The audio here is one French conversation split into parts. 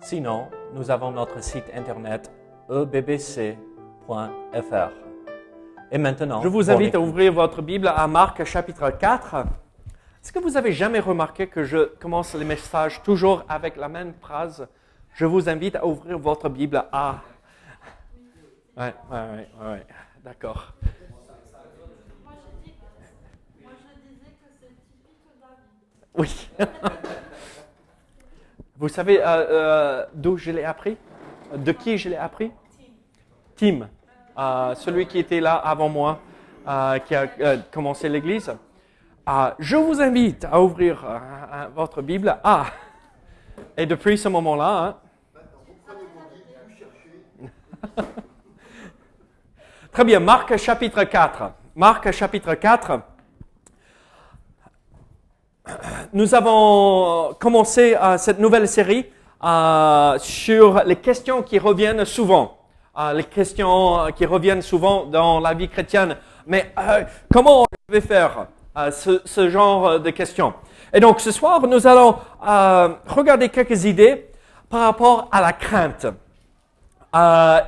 Sinon, nous avons notre site internet ebbc.fr. Et maintenant, Je vous invite à ouvrir votre Bible à Marc chapitre 4. Est-ce que vous avez jamais remarqué que je commence les messages toujours avec la même phrase? Je vous invite à ouvrir votre Bible à... Ouais, ouais, ouais, ouais, ouais. d'accord. Moi je, dis, moi je disais que c'est typique David. Oui. Vous savez euh, euh, d'où je l'ai appris? De qui je l'ai appris? Tim. Euh, celui qui était là avant moi, qui a commencé l'église. Je vous invite à ouvrir votre Bible à... Et depuis ce moment-là, hein, Très bien, Marc chapitre 4. Marc chapitre 4. Nous avons commencé euh, cette nouvelle série euh, sur les questions qui reviennent souvent. Euh, les questions euh, qui reviennent souvent dans la vie chrétienne. Mais euh, comment je vais faire euh, ce, ce genre de questions? Et donc ce soir, nous allons regarder quelques idées par rapport à la crainte.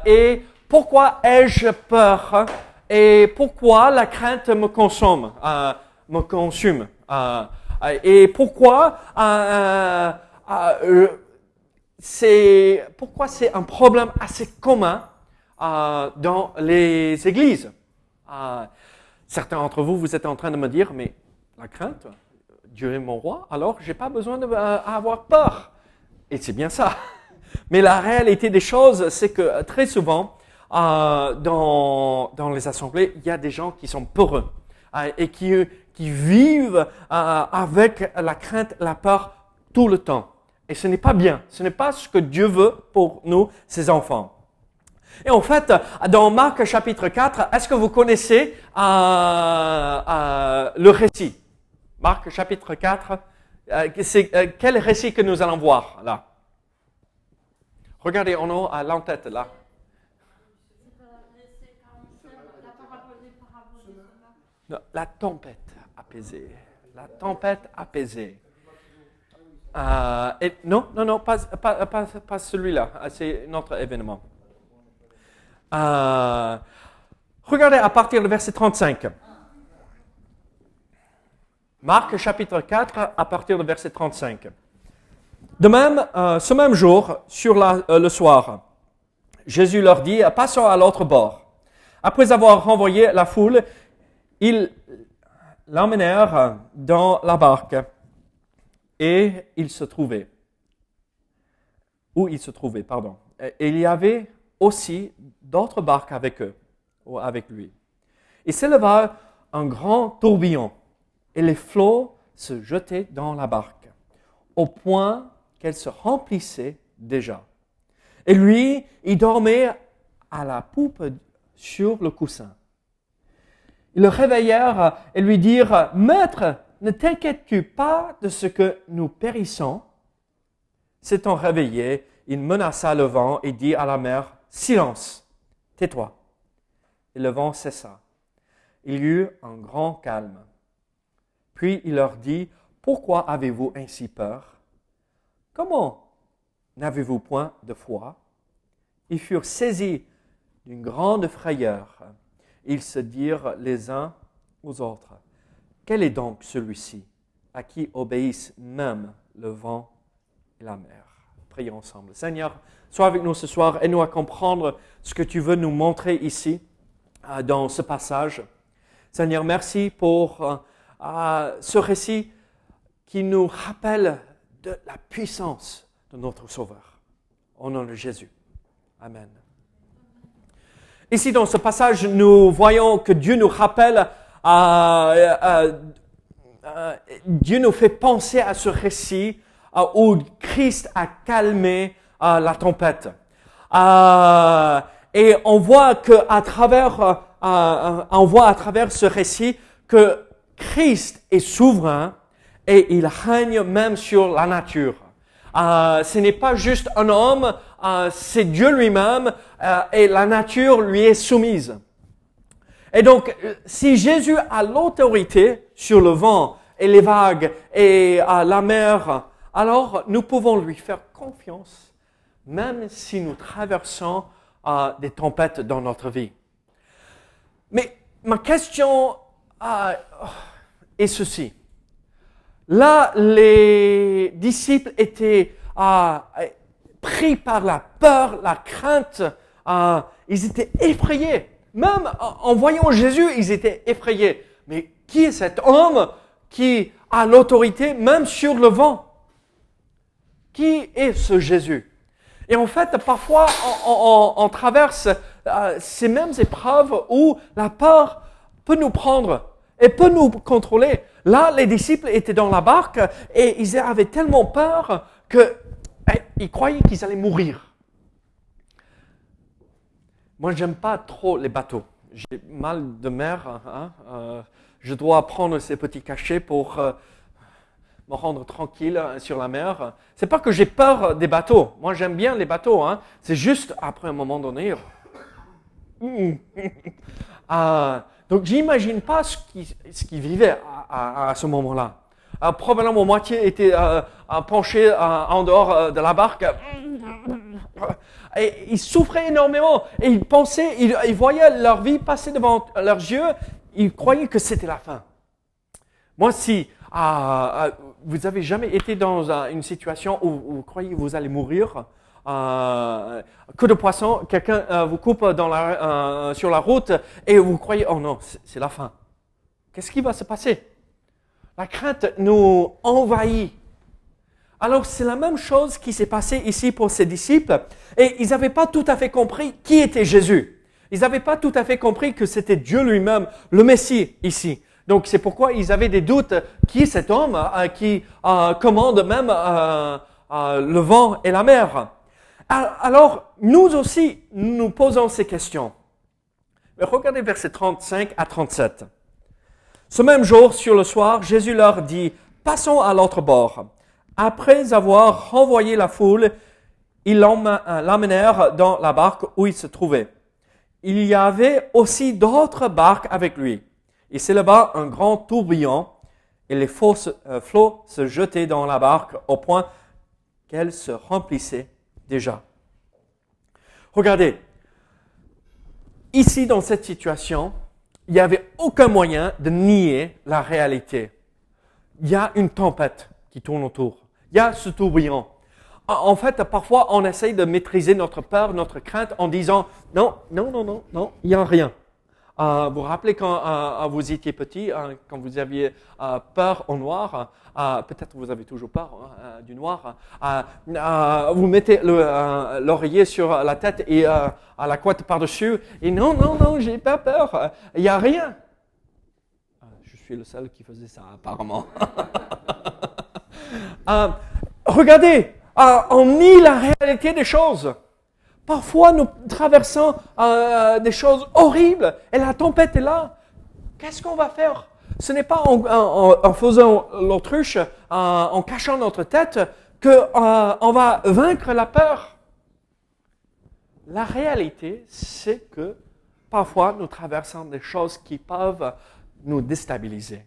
Et pourquoi ai-je peur? Et pourquoi la crainte me consomme, me consume? Et pourquoi euh, euh, euh, c'est pourquoi c'est un problème assez commun euh, dans les églises? Euh, certains d'entre vous, vous êtes en train de me dire, mais la crainte, Dieu est mon roi, alors j'ai pas besoin d'avoir peur. Et c'est bien ça. Mais la réalité des choses, c'est que euh, très souvent, euh, dans, dans les assemblées, il y a des gens qui sont peureux euh, et qui, qui vivent euh, avec la crainte, la peur tout le temps. Et ce n'est pas bien. Ce n'est pas ce que Dieu veut pour nous, ses enfants. Et en fait, dans Marc chapitre 4, est-ce que vous connaissez euh, euh, le récit? Marc chapitre 4, euh, c'est euh, quel récit que nous allons voir là? Regardez en haut à l'entête là. C'est pas c'est 47, la parabole des paraboles des sommets. Non, la tempête apaisée. La tempête apaisée. Euh, non, non, non, pas, pas, pas, pas celui-là. Ah, C'est notre événement. Euh, regardez à partir du verset 35. Marc chapitre 4 à partir du verset 35. De même, euh, ce même jour, sur la- le soir, Jésus leur dit, passons à l'autre bord. Après avoir renvoyé la foule, ils l'emmenèrent dans la barque et il se trouvait. Où il se trouvait, pardon. Et il y avait aussi d'autres barques avec eux, ou avec lui. Il s'éleva un grand tourbillon et les flots se jetaient dans la barque, au point qu'elle se remplissait déjà. Et lui, il dormait à la poupe sur le coussin. Ils le réveillèrent et lui dirent, Maître, ne t'inquiètes-tu pas de ce que nous périssons S'étant réveillé, il menaça le vent et dit à la mer, Silence, tais-toi. Et le vent cessa. Il y eut un grand calme. Puis il leur dit, Pourquoi avez-vous ainsi peur? Comment n'avez-vous point de foi Ils furent saisis d'une grande frayeur. Ils se dirent les uns aux autres, Quel est donc celui-ci à qui obéissent même le vent et la mer? Prions ensemble. Seigneur, sois avec nous ce soir, aide-nous à comprendre ce que tu veux nous montrer ici, euh, dans ce passage. Seigneur, merci pour euh, euh, ce récit qui nous rappelle de la puissance de notre Sauveur. Au nom de Jésus. Amen. Ici, dans ce passage, nous voyons que Dieu nous rappelle, euh, euh, euh, Dieu nous fait penser à ce récit où Christ a calmé la tempête. Et on voit que à travers, on voit à travers ce récit que Christ est souverain et il règne même sur la nature. Ce n'est pas juste un homme, euh, c'est Dieu lui-même euh, et la nature lui est soumise. Et donc, euh, si Jésus a l'autorité sur le vent et les vagues et euh, la mer, alors nous pouvons lui faire confiance, même si nous traversons euh, des tempêtes dans notre vie. Mais ma question euh, est ceci. Là, les disciples étaient euh, pris par la peur, la crainte. euh, ils étaient effrayés. Même en, voyant Jésus, ils étaient effrayés. Mais qui est cet homme qui a l'autorité même sur le vent? Qui est ce Jésus? Et en fait, parfois, on traverse euh, ces mêmes épreuves où la peur peut nous prendre et peut nous contrôler. Là, les disciples étaient dans la barque et ils avaient tellement peur que eh, ils croyaient qu'ils allaient mourir. Moi, j'aime pas trop les bateaux. J'ai mal de mer. hein, euh, je dois prendre ces petits cachets pour euh, me rendre tranquille euh, sur la mer. C'est pas que j'ai peur des bateaux. Moi, j'aime bien les bateaux. Hein. C'est juste après un moment donné. Euh, donc, j'imagine pas ce qui, ce qui vivait à, à- à ce moment-là. Euh, probablement, moitié était euh, euh, penché en dehors de la barque. Et ils souffraient énormément. Et ils pensaient, ils, voyaient leur vie passer devant leurs yeux. Ils croyaient que c'était la fin. Moi, si vous avez jamais été dans une situation où, vous croyez que vous allez mourir, que de poisson, quelqu'un vous coupe dans sur la route et vous croyez, oh non, c'est la fin. Qu'est-ce qui va se passer? La crainte nous envahit. Alors c'est la même chose qui s'est passé ici pour ces disciples et ils n'avaient pas tout à fait compris qui était Jésus. Ils n'avaient pas tout à fait compris que c'était Dieu lui-même, le Messie ici. Donc c'est pourquoi ils avaient des doutes. Qui est cet homme euh, qui euh, commande même euh, le vent et la mer? Alors nous aussi, nous nous posons ces questions. Mais regardez versets 35 à 37. Ce même jour, sur le soir, Jésus leur dit, passons à l'autre bord. Après avoir renvoyé la foule, ils euh, l'emmenèrent dans la barque où il se trouvait. Il y avait aussi d'autres barques avec lui. Il s'éleva un grand tourbillon et les se, euh, flots se jetaient dans la barque au point qu'elle se remplissait déjà. Regardez, ici dans cette situation, il n'y avait aucun moyen de nier la réalité. Il y a une tempête qui tourne autour. Il y a ce tourbillon. En fait, parfois, on essaye de maîtriser notre peur, notre crainte en disant non, non, non, non, non, il n'y a rien. Euh, vous vous rappelez quand euh, vous étiez petit, euh, quand vous aviez euh, peur au noir, euh, peut-être vous avez toujours peur hein, euh, du noir, euh, euh, vous mettez le, euh, l'oreiller sur la tête et euh, à la couette par-dessus, et non, non, non, j'ai pas peur, euh, il n'y a rien. Euh, Je suis le seul qui faisait ça apparemment. Euh, regardez, euh, on nie la réalité des choses. Parfois, nous traversons euh, des choses horribles et la tempête est là. Qu'est-ce qu'on va faire? Ce n'est pas en, faisant l'autruche, euh, en cachant notre tête, qu'on va vaincre la peur. La réalité, c'est que parfois, nous traversons des choses qui peuvent nous déstabiliser.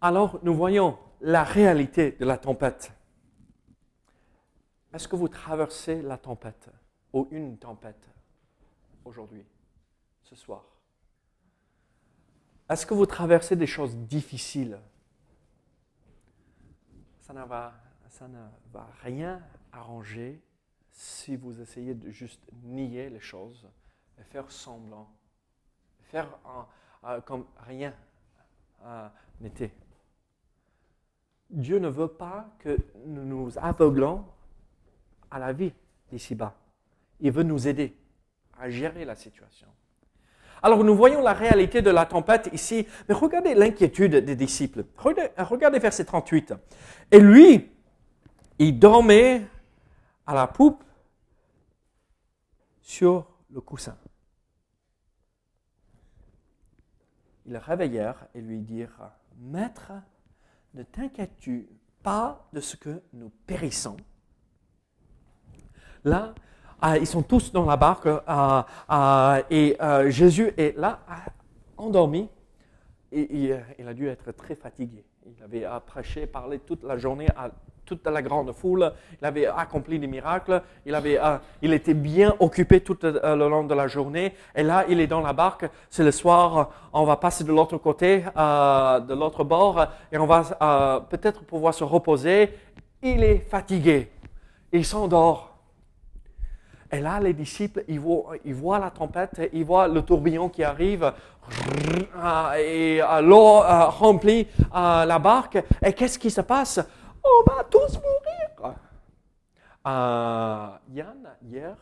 Alors, nous voyons la réalité de la tempête. Est-ce que vous traversez la tempête ou une tempête aujourd'hui, ce soir? Est-ce que vous traversez des choses difficiles? Ça ne, va, rien arranger si vous essayez de juste nier les choses et faire semblant, faire euh, comme rien euh, n'était. Dieu ne veut pas que nous nous aveuglons à la vie d'ici-bas. Il veut nous aider à gérer la situation. Alors nous voyons la réalité de la tempête ici, mais regardez l'inquiétude des disciples. Regardez, verset 38. Et lui, il dormait à la poupe sur le coussin. Ils le réveillèrent et lui dirent, Maître, ne t'inquiètes-tu pas de ce que nous périssons? Là, ah, ils sont tous dans la barque ah, ah, et euh, Jésus est là, endormi. Et, il a dû être très fatigué. Il avait prêché, parlé toute la journée à toute la grande foule. Il avait accompli des miracles. Il, avait, il était bien occupé tout euh, le long de la journée. Et là, il est dans la barque. C'est le soir. On va passer de l'autre côté, de l'autre bord, et on va peut-être pouvoir se reposer. Il est fatigué. Il s'endort. Et là, les disciples, ils voient, la tempête, ils voient le tourbillon qui arrive et l'eau remplit la barque. Et qu'est-ce qui se passe? On va tous mourir. Yann, hier,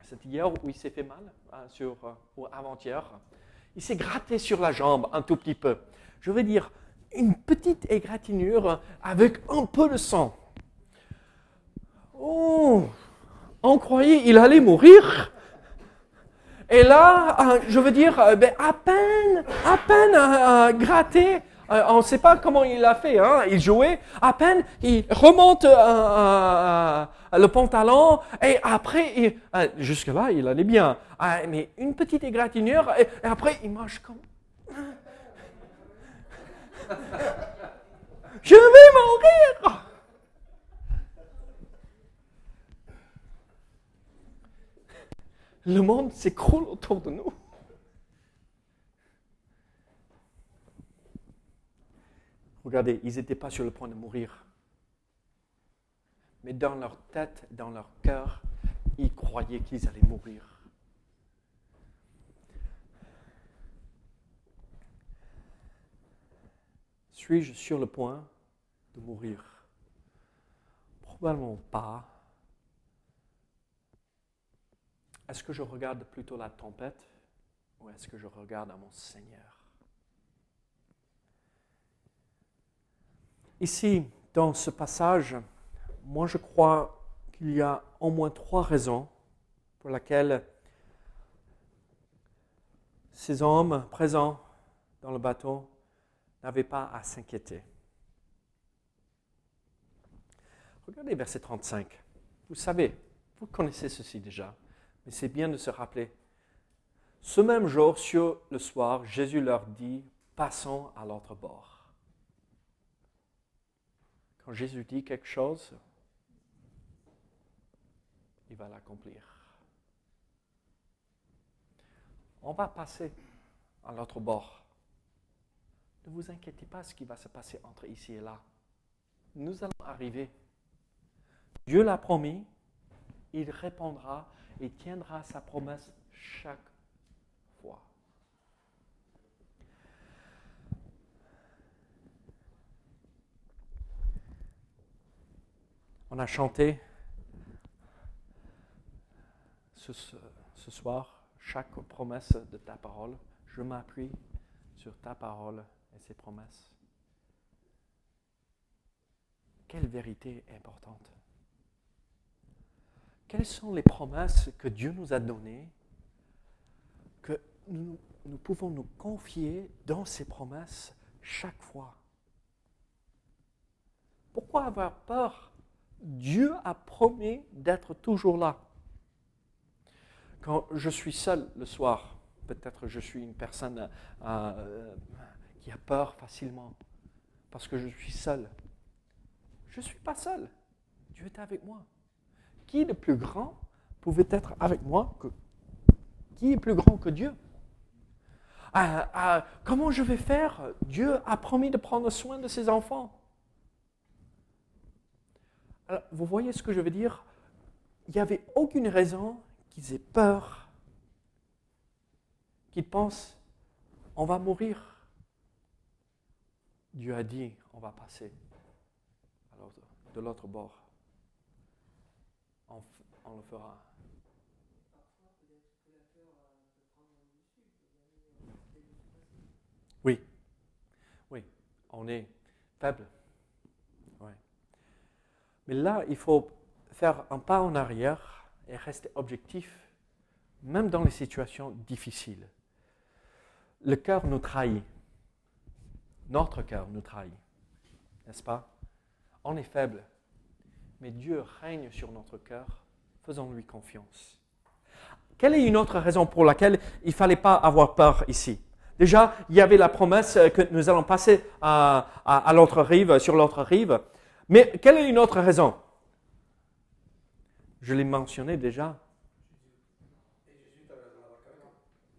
c'était hier où il s'est fait mal, sur, ou avant-hier, il s'est gratté sur la jambe un tout petit peu. Je veux dire, une petite égratignure avec un peu de sang. Oh, on croyait qu'il allait mourir. Et là, euh, je veux dire, euh, ben, à peine, à peine euh, gratté, on ne sait pas comment il a fait, hein, il jouait, à peine il remonte le pantalon et après, jusque-là, il allait bien. mais une petite égratignure et, et après, il marche comme... Je vais mourir le monde s'écroule autour de nous. Regardez, ils n'étaient pas sur le point de mourir. Mais dans leur tête, dans leur cœur, ils croyaient qu'ils allaient mourir. Suis-je sur le point de mourir? Probablement pas. Est-ce que je regarde plutôt la tempête ou est-ce que je regarde à mon Seigneur? Ici, dans ce passage, moi je crois qu'il y a au moins trois raisons pour lesquelles ces hommes présents dans le bateau n'avaient pas à s'inquiéter. Regardez verset 35. Vous savez, vous connaissez ceci déjà. Mais c'est bien de se rappeler. Ce même jour, sur le soir, Jésus leur dit, passons à l'autre bord. Quand Jésus dit quelque chose, il va l'accomplir. On va passer à l'autre bord. Ne vous inquiétez pas ce qui va se passer entre ici et là. Nous allons arriver. Dieu l'a promis, il répondra et tiendra sa promesse chaque fois. On a chanté ce, ce, soir chaque promesse de ta parole. Je m'appuie sur ta parole et ses promesses. Quelle vérité importante. Quelles sont les promesses que Dieu nous a données que nous, pouvons nous confier dans ces promesses chaque fois? Pourquoi avoir peur? Dieu a promis d'être toujours là. Quand je suis seul le soir, peut-être je suis une personne euh, qui a peur facilement parce que je suis seul. Je ne suis pas seul. Dieu est avec moi qui est plus grand pouvait être avec moi que qui est plus grand que Dieu ah, ah, Comment je vais faire? Dieu a promis de prendre soin de ses enfants. vous voyez ce que je veux dire? Il n'y avait aucune raison qu'ils aient peur, qu'ils pensent on va mourir. Dieu a dit on va passer de l'autre bord on, le fera. Oui. Oui. On est faible. Mais là, il faut faire un pas en arrière et rester objectif, même dans les situations difficiles. Le cœur nous trahit. Notre cœur nous trahit. N'est-ce pas? On est faible. Mais Dieu règne sur notre cœur. Faisons-lui confiance. Quelle est une autre raison pour laquelle il ne fallait pas avoir peur ici? Déjà, il y avait la promesse que nous allons passer à, à l'autre rive, sur l'autre rive. Mais quelle est une autre raison? Je l'ai mentionné déjà.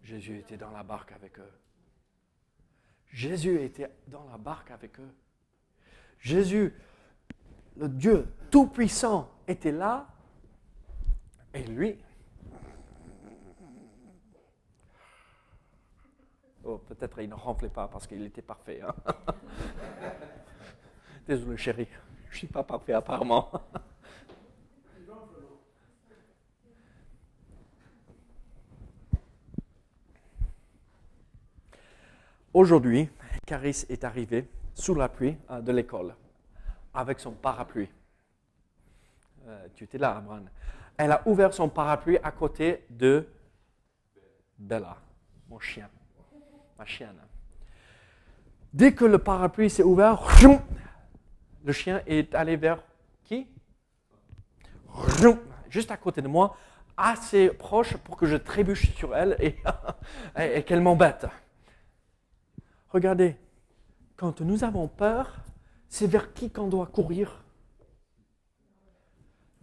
Jésus était dans la barque avec eux. Jésus était dans la barque avec eux. Jésus, le Dieu Tout-Puissant, était là. Et lui, Oh, peut-être il ne ronflait pas parce qu'il était parfait. Hein. Désolé, chérie. Je ne suis pas parfait apparemment. Aujourd'hui, Caris est arrivé sous la pluie euh, de l'école avec son parapluie. Euh, tu étais là, Amran. Elle a ouvert son parapluie à côté de Bella, mon chien ma chienne. Dès que le parapluie s'est ouvert, le chien est allé vers qui? Juste à côté de moi, assez proche pour que je trébuche sur elle et, et qu'elle m'embête. Regardez, quand nous avons peur, c'est vers qui qu'on doit courir?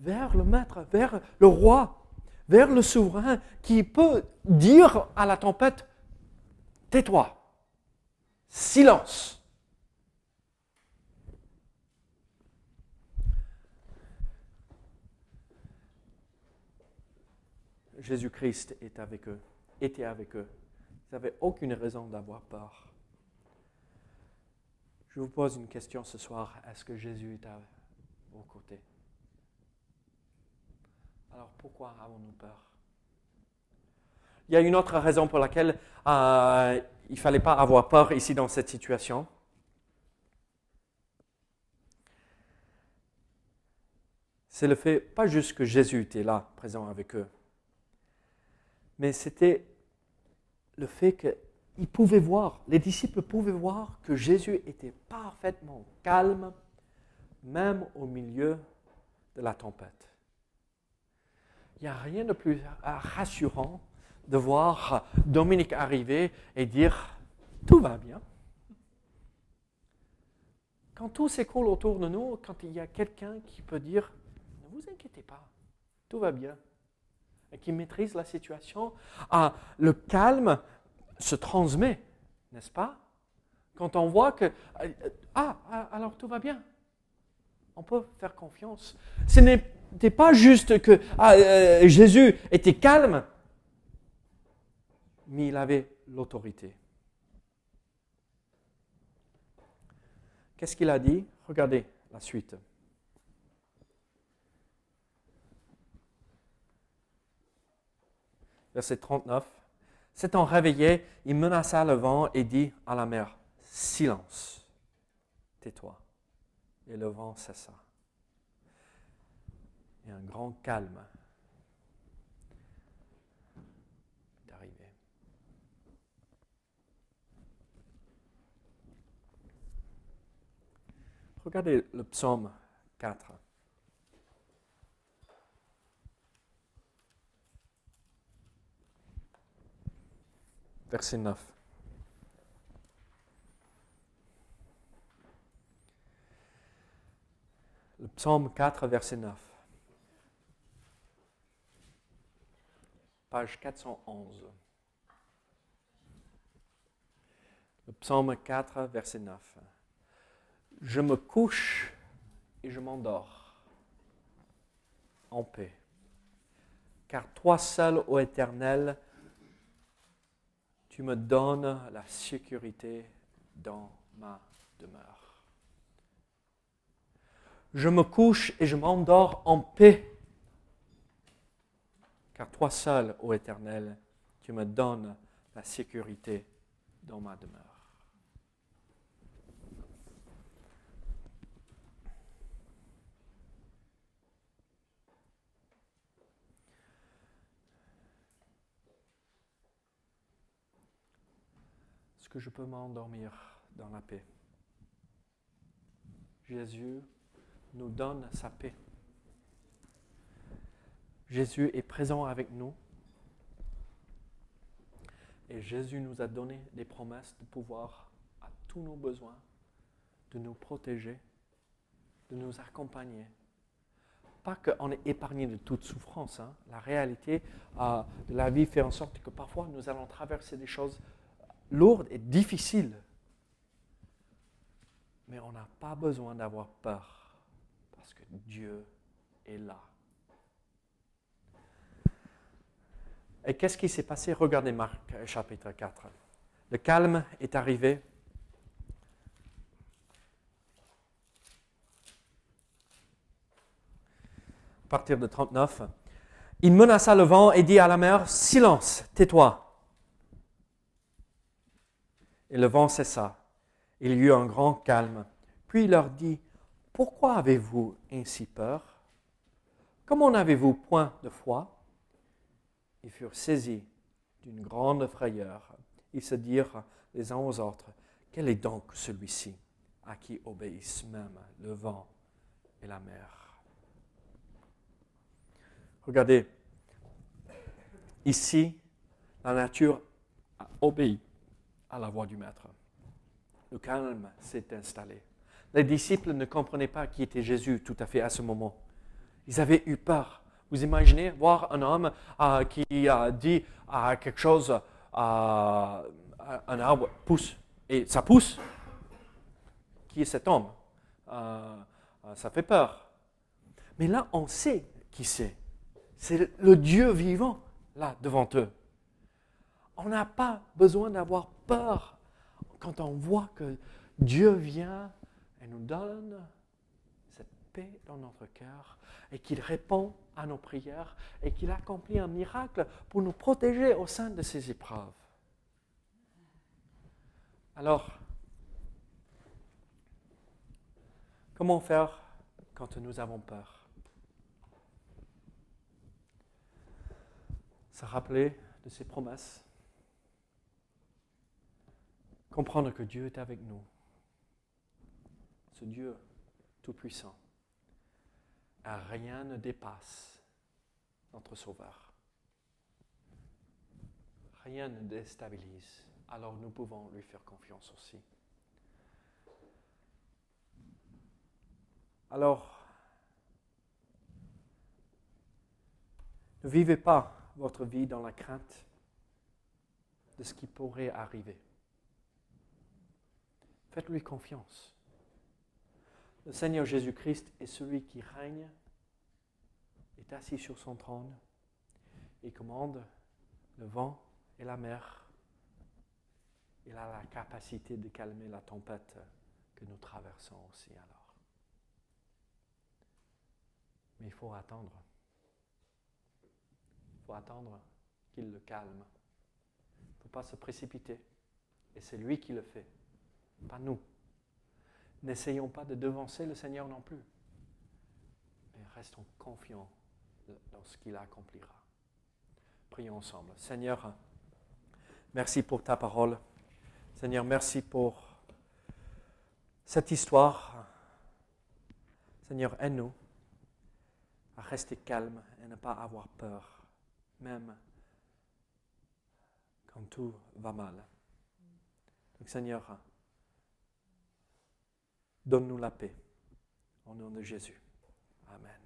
Vers le maître, vers le roi, vers le souverain qui peut dire à la tempête, tais-toi. Silence. Jésus-Christ est avec eux, était avec eux. Ils n'avaient aucune raison d'avoir peur. Je vous pose une question ce soir. Est-ce que Jésus est à vos côtés? Alors pourquoi avons-nous peur? Il y a une autre raison pour laquelle euh, il ne fallait pas avoir peur ici dans cette situation. C'est le fait, pas juste que Jésus était là, présent avec eux, mais c'était le fait qu'ils pouvaient voir, les disciples pouvaient voir que Jésus était parfaitement calme, même au milieu de la tempête. Il n'y a rien de plus rassurant de voir Dominique arriver et dire tout va bien. Quand tout s'écoule autour de nous, quand il y a quelqu'un qui peut dire ne vous inquiétez pas, tout va bien, et qui maîtrise la situation, ah, le calme se transmet, n'est-ce pas? Quand on voit que ah, ah alors tout va bien, on peut faire confiance. Ce n'était pas juste que ah, euh, Jésus était calme, mais il avait l'autorité. Qu'est-ce qu'il a dit? Regardez la suite. Verset 39. S'étant réveillé, il menaça le vent et dit à la mer, Silence, tais-toi. Et le vent cessa. Et un grand calme Regardez le psaume 4. Verset 9. Le psaume 4, verset 9. Page 411. Le psaume 4, verset 9 je me couche et je m'endors en paix. Car toi seul, ô Éternel, tu me donnes la sécurité dans ma demeure. Je me couche et je m'endors en paix car toi seul, ô Éternel, tu me donnes la sécurité dans ma demeure. Est-ce que je peux m'endormir dans la paix? Jésus nous donne sa paix. Jésus est présent avec nous. Et Jésus nous a donné des promesses de pouvoir à tous nos besoins, de nous protéger, de nous accompagner. Pas qu'on est épargné de toute souffrance. hein. La réalité euh, de la vie fait en sorte que parfois nous allons traverser des choses lourdes et difficiles. Mais on n'a pas besoin d'avoir peur parce que Dieu est là. Et qu'est-ce qui s'est passé? Regardez Marc euh, chapitre 4. Le calme est arrivé. À partir de 39. Il menaça le vent et dit à la mer, Silence, tais-toi. Et le vent cessa. Il y eut un grand calme. Puis il leur dit, Pourquoi avez-vous ainsi peur? Comment n'avez-vous point de foi? Ils furent saisis d'une grande frayeur. Ils se dirent les uns aux autres, quel est donc celui-ci à qui obéissent même le vent et la mer? Regardez, ici, la nature a obéi à la voix du Maître. Le calme s'est installé. Les disciples ne comprenaient pas qui était Jésus tout à fait à ce moment. Ils avaient eu peur. Vous imaginez voir un homme euh, qui a dit à quelque chose, euh, un arbre pousse, et ça pousse. Qui est cet homme? Euh, euh, Ça fait peur. Mais là, on sait qui c'est. C'est le Dieu vivant, là, devant eux. On n'a pas besoin d'avoir peur quand on voit que Dieu vient et nous donne cette paix dans notre cœur et qu'il répond à nos prières et qu'il accomplit un miracle pour nous protéger au sein de ces épreuves. Alors, comment faire quand nous avons peur? Se rappeler de ses promesses, comprendre que Dieu est avec nous, ce Dieu tout-puissant. Rien ne dépasse notre Sauveur. Rien ne déstabilise. Alors nous pouvons lui faire confiance aussi. Alors, ne vivez pas votre vie dans la crainte de ce qui pourrait arriver. Faites-lui confiance. Le Seigneur Jésus-Christ est celui qui règne, est assis sur son trône et commande le vent et la mer. Il a la capacité de calmer la tempête que nous traversons aussi alors. Mais il faut attendre. Il faut attendre qu'il le calme. Il ne faut pas se précipiter. Et c'est lui qui le fait, pas nous. N'essayons pas de devancer le Seigneur non plus. Mais restons confiants dans ce qu'il accomplira. Prions ensemble. Seigneur, merci pour ta parole. Seigneur, merci pour cette histoire. Seigneur, aide-nous à rester calme et ne pas avoir peur, même quand tout va mal. Donc, Seigneur, Donne-nous la paix. Au nom de Jésus. Amen.